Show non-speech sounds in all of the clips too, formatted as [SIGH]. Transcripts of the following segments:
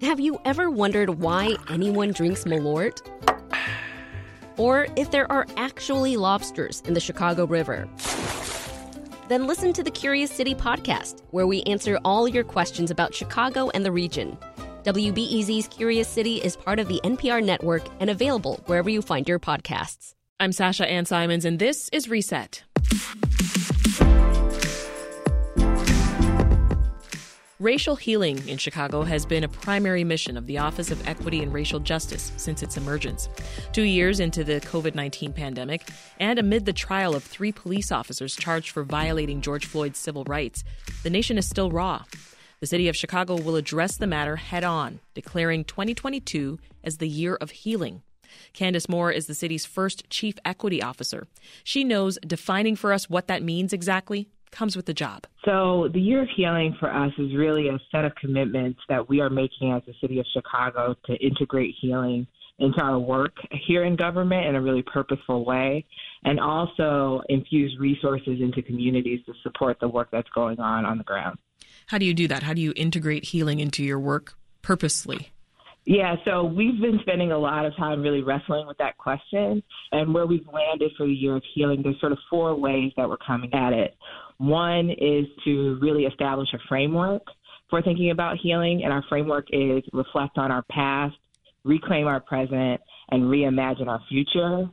Have you ever wondered why anyone drinks Malort? Or if there are actually lobsters in the Chicago River? Then listen to the Curious City podcast, where we answer all your questions about Chicago and the region. WBEZ's Curious City is part of the NPR network and available wherever you find your podcasts. I'm Sasha Ann Simons, and this is Reset. Racial healing in Chicago has been a primary mission of the Office of Equity and Racial Justice since its emergence. Two years into the COVID 19 pandemic, and amid the trial of three police officers charged for violating George Floyd's civil rights, the nation is still raw. The city of Chicago will address the matter head on, declaring 2022 as the year of healing. Candace Moore is the city's first chief equity officer. She knows defining for us what that means exactly comes with the job. So, the year of healing for us is really a set of commitments that we are making as the city of Chicago to integrate healing into our work here in government in a really purposeful way and also infuse resources into communities to support the work that's going on on the ground. How do you do that? How do you integrate healing into your work purposely? Yeah, so we've been spending a lot of time really wrestling with that question. And where we've landed for the year of healing, there's sort of four ways that we're coming at it. One is to really establish a framework for thinking about healing, and our framework is reflect on our past, reclaim our present, and reimagine our future.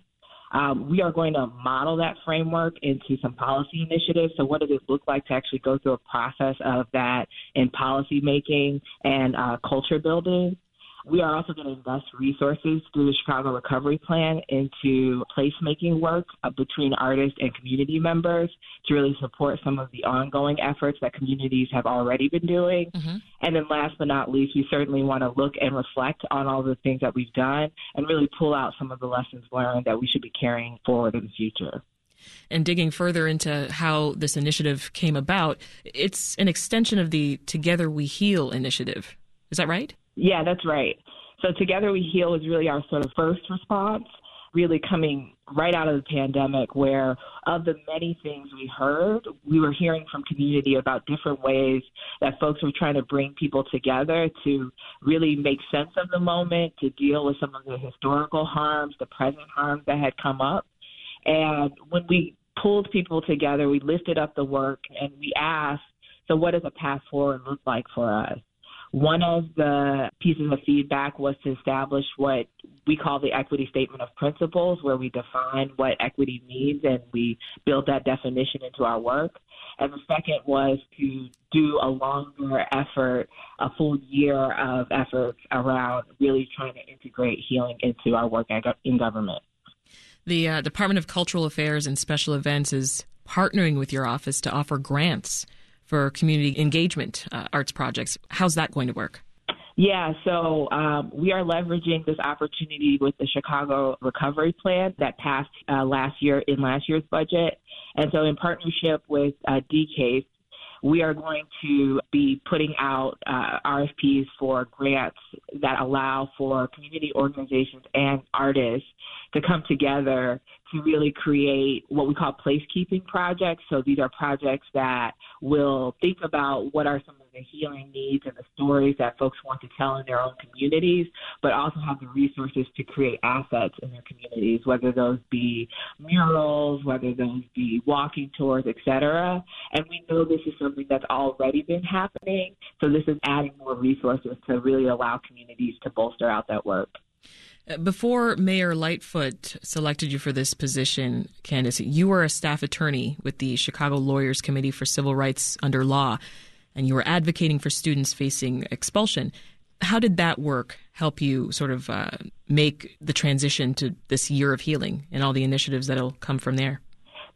Um, we are going to model that framework into some policy initiatives. So, what does it look like to actually go through a process of that in policy making and uh, culture building? We are also going to invest resources through the Chicago Recovery Plan into placemaking work uh, between artists and community members to really support some of the ongoing efforts that communities have already been doing. Mm-hmm. And then last but not least, we certainly want to look and reflect on all the things that we've done and really pull out some of the lessons learned that we should be carrying forward in the future and digging further into how this initiative came about, it's an extension of the Together We Heal initiative. Is that right? Yeah, that's right. So Together We Heal is really our sort of first response, really coming right out of the pandemic where of the many things we heard, we were hearing from community about different ways that folks were trying to bring people together to really make sense of the moment, to deal with some of the historical harms, the present harms that had come up. And when we pulled people together, we lifted up the work and we asked, so what does a path forward look like for us? One of the pieces of feedback was to establish what we call the equity statement of principles, where we define what equity means and we build that definition into our work. And the second was to do a longer effort, a full year of efforts around really trying to integrate healing into our work in government. The uh, Department of Cultural Affairs and Special Events is partnering with your office to offer grants for community engagement uh, arts projects. How's that going to work? Yeah, so um, we are leveraging this opportunity with the Chicago Recovery Plan that passed uh, last year in last year's budget. And so, in partnership with uh, DCASE, we are going to be putting out uh, RFPs for grants that allow for community organizations and artists to come together to really create what we call placekeeping projects. So these are projects that will think about what are some of the healing needs and the stories that folks want to tell in their own communities, but also have the resources to create assets in their communities, whether those be murals, whether those be walking tours, etc. And we know this is something that's already been happening. So this is adding more resources to really allow communities to bolster out that work. Before Mayor Lightfoot selected you for this position, Candace, you were a staff attorney with the Chicago Lawyers Committee for Civil Rights under Law, and you were advocating for students facing expulsion. How did that work help you sort of uh, make the transition to this year of healing and all the initiatives that'll come from there?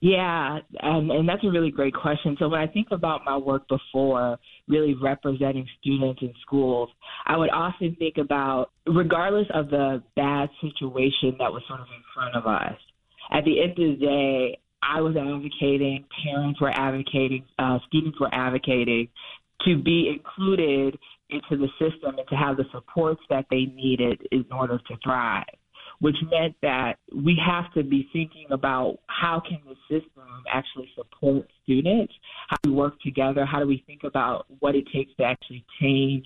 Yeah, um, and that's a really great question. So when I think about my work before, really representing students in schools, I would often think about, regardless of the bad situation that was sort of in front of us, at the end of the day, I was advocating, parents were advocating, uh, students were advocating to be included into the system and to have the supports that they needed in order to thrive which meant that we have to be thinking about how can the system actually support students, how do we work together, how do we think about what it takes to actually change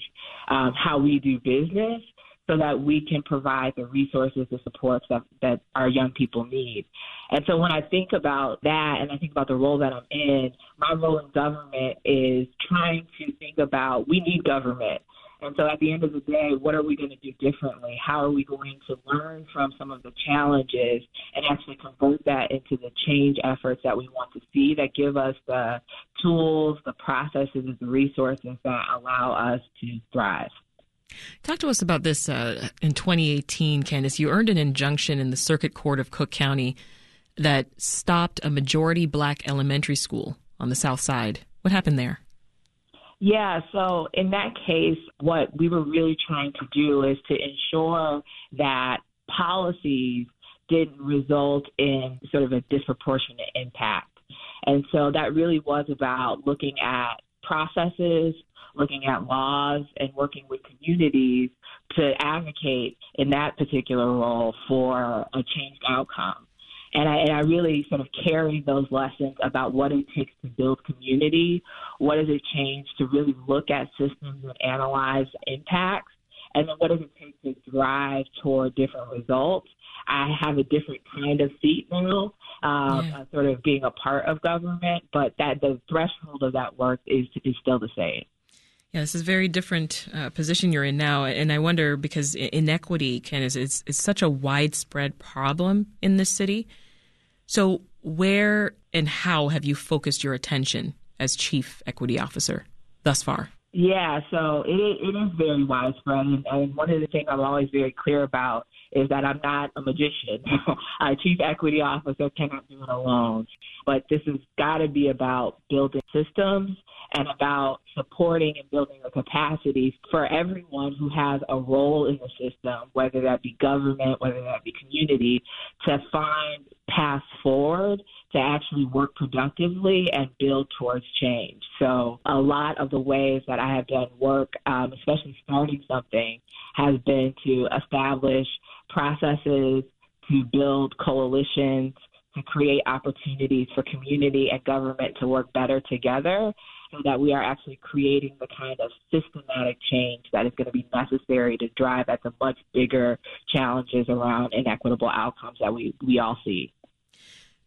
um, how we do business so that we can provide the resources, the supports that, that our young people need. And so when I think about that and I think about the role that I'm in, my role in government is trying to think about we need government. And so at the end of the day, what are we going to do differently? How are we going to learn from some of the challenges and actually convert that into the change efforts that we want to see that give us the tools, the processes, the resources that allow us to thrive? Talk to us about this uh, in 2018, Candace. You earned an injunction in the Circuit Court of Cook County that stopped a majority black elementary school on the south side. What happened there? Yeah, so in that case, what we were really trying to do is to ensure that policies didn't result in sort of a disproportionate impact. And so that really was about looking at processes, looking at laws, and working with communities to advocate in that particular role for a changed outcome. And I, and I really sort of carry those lessons about what it takes to build community, what does it change to really look at systems and analyze impacts, and then what does it take to drive toward different results. I have a different kind of seat now, um, yeah. sort of being a part of government, but that the threshold of that work is is still the same. Yeah, this is a very different uh, position you're in now, and I wonder because inequity, Ken, is, is, is such a widespread problem in this city. So, where and how have you focused your attention as chief equity officer thus far? Yeah, so it, it is very widespread. And, one of the things I'm always very clear about is that I'm not a magician. [LAUGHS] a chief equity officer cannot do it alone. But this has got to be about building systems and about supporting and building the capacity for everyone who has a role in the system, whether that be government, whether that be community, to find paths forward to actually work productively and build towards change. So, a lot of the ways that I have done work, um, especially starting something, has been to establish processes, to build coalitions, to create opportunities for community and government to work better together so that we are actually creating the kind of systematic change that is going to be necessary to drive at the much bigger challenges around inequitable outcomes that we, we all see.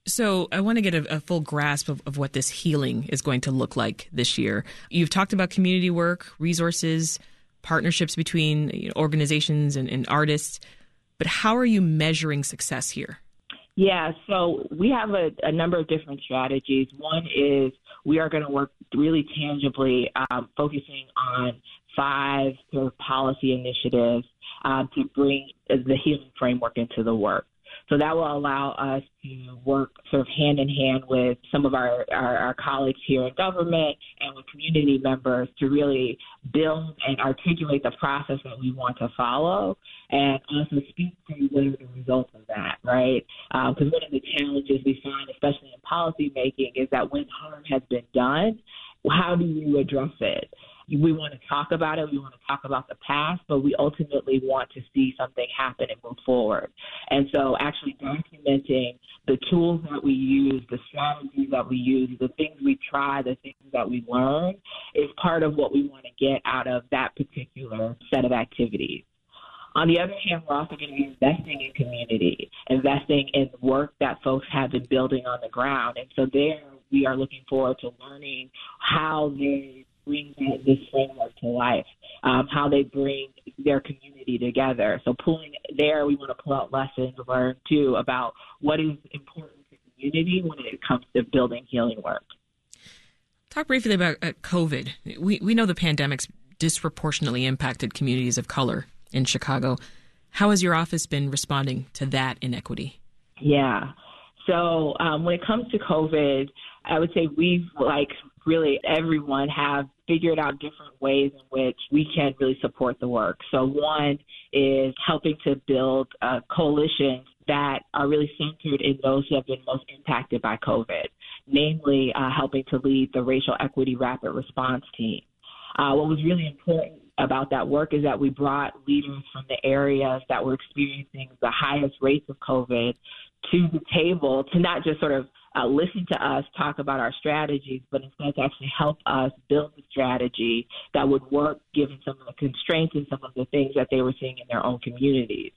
So, I want to get a, a full grasp of, of what this healing is going to look like this year. You've talked about community work, resources, partnerships between you know, organizations and, and artists, but how are you measuring success here? Yeah, so we have a, a number of different strategies. One is we are going to work really tangibly, um, focusing on five sort of policy initiatives um, to bring the healing framework into the work. So that will allow us to work sort of hand in hand with some of our, our, our, colleagues here in government and with community members to really build and articulate the process that we want to follow and also speak to what are the results of that, right? Because um, one of the challenges we find, especially in policymaking, is that when harm has been done, how do you address it? We want to talk about it. We want to talk about the past, but we ultimately want to see something happen and move forward. And so, actually documenting the tools that we use, the strategies that we use, the things we try, the things that we learn is part of what we want to get out of that particular set of activities. On the other hand, we're also going to be investing in community, investing in work that folks have been building on the ground. And so there we are looking forward to learning how they bring that, this framework to life, um, how they bring their community together. So pulling there, we want to pull out lessons learned too about what is important to community when it comes to building healing work. Talk briefly about uh, COVID. We we know the pandemic's disproportionately impacted communities of color in Chicago. How has your office been responding to that inequity? Yeah. So um, when it comes to COVID, I would say we've like really everyone have figured out different ways in which we can really support the work. So one is helping to build uh, coalitions that are really centered in those who have been most impacted by COVID, namely uh, helping to lead the racial equity rapid response team. Uh, what was really important about that work is that we brought leaders from the areas that were experiencing the highest rates of COVID to the table to not just sort of uh, listen to us talk about our strategies, but instead to actually help us build the strategy that would work given some of the constraints and some of the things that they were seeing in their own communities.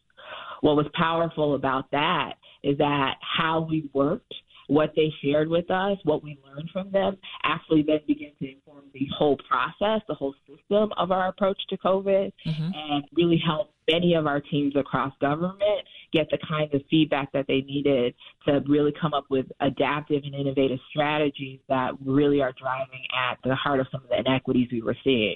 What was powerful about that is that how we worked what they shared with us, what we learned from them, actually then began to inform the whole process, the whole system of our approach to COVID, mm-hmm. and really help many of our teams across government get the kind of feedback that they needed to really come up with adaptive and innovative strategies that really are driving at the heart of some of the inequities we were seeing.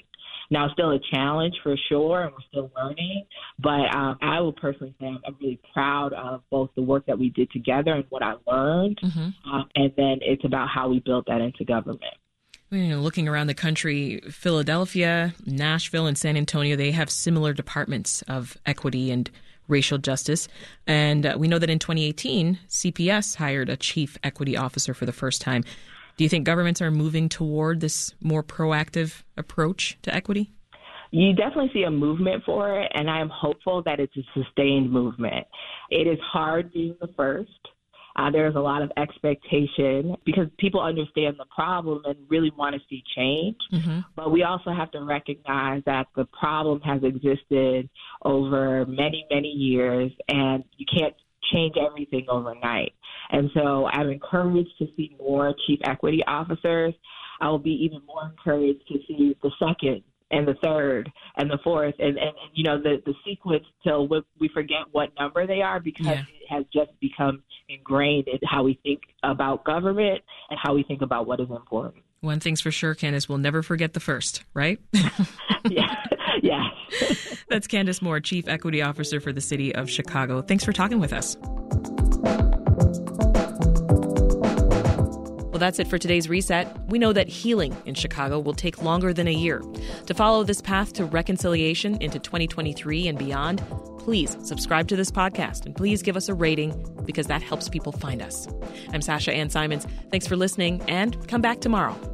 Now, it's still a challenge for sure, and we're still learning. But um, I will personally say I'm, I'm, really proud of both the work that we did together and what I learned, mm-hmm. um, and then it's about how we built that into government. You know, looking around the country, Philadelphia, Nashville, and San Antonio, they have similar departments of equity and racial justice. And uh, we know that in 2018, CPS hired a chief equity officer for the first time. Do you think governments are moving toward this more proactive approach to equity? You definitely see a movement for it, and I am hopeful that it's a sustained movement. It is hard being the first. Uh, there's a lot of expectation because people understand the problem and really want to see change. Mm-hmm. But we also have to recognize that the problem has existed over many, many years, and you can't change everything overnight. And so I'm encouraged to see more chief equity officers. I will be even more encouraged to see the second and the third and the fourth and, and, and you know the, the sequence till we forget what number they are because yeah. it has just become ingrained in how we think about government and how we think about what is important. One thing's for sure, Candace, we'll never forget the first, right? [LAUGHS] yeah. Yeah. That's Candace Moore, Chief Equity Officer for the City of Chicago. Thanks for talking with us. Well, that's it for today's reset. We know that healing in Chicago will take longer than a year. To follow this path to reconciliation into 2023 and beyond, please subscribe to this podcast and please give us a rating because that helps people find us. I'm Sasha Ann Simons. Thanks for listening and come back tomorrow.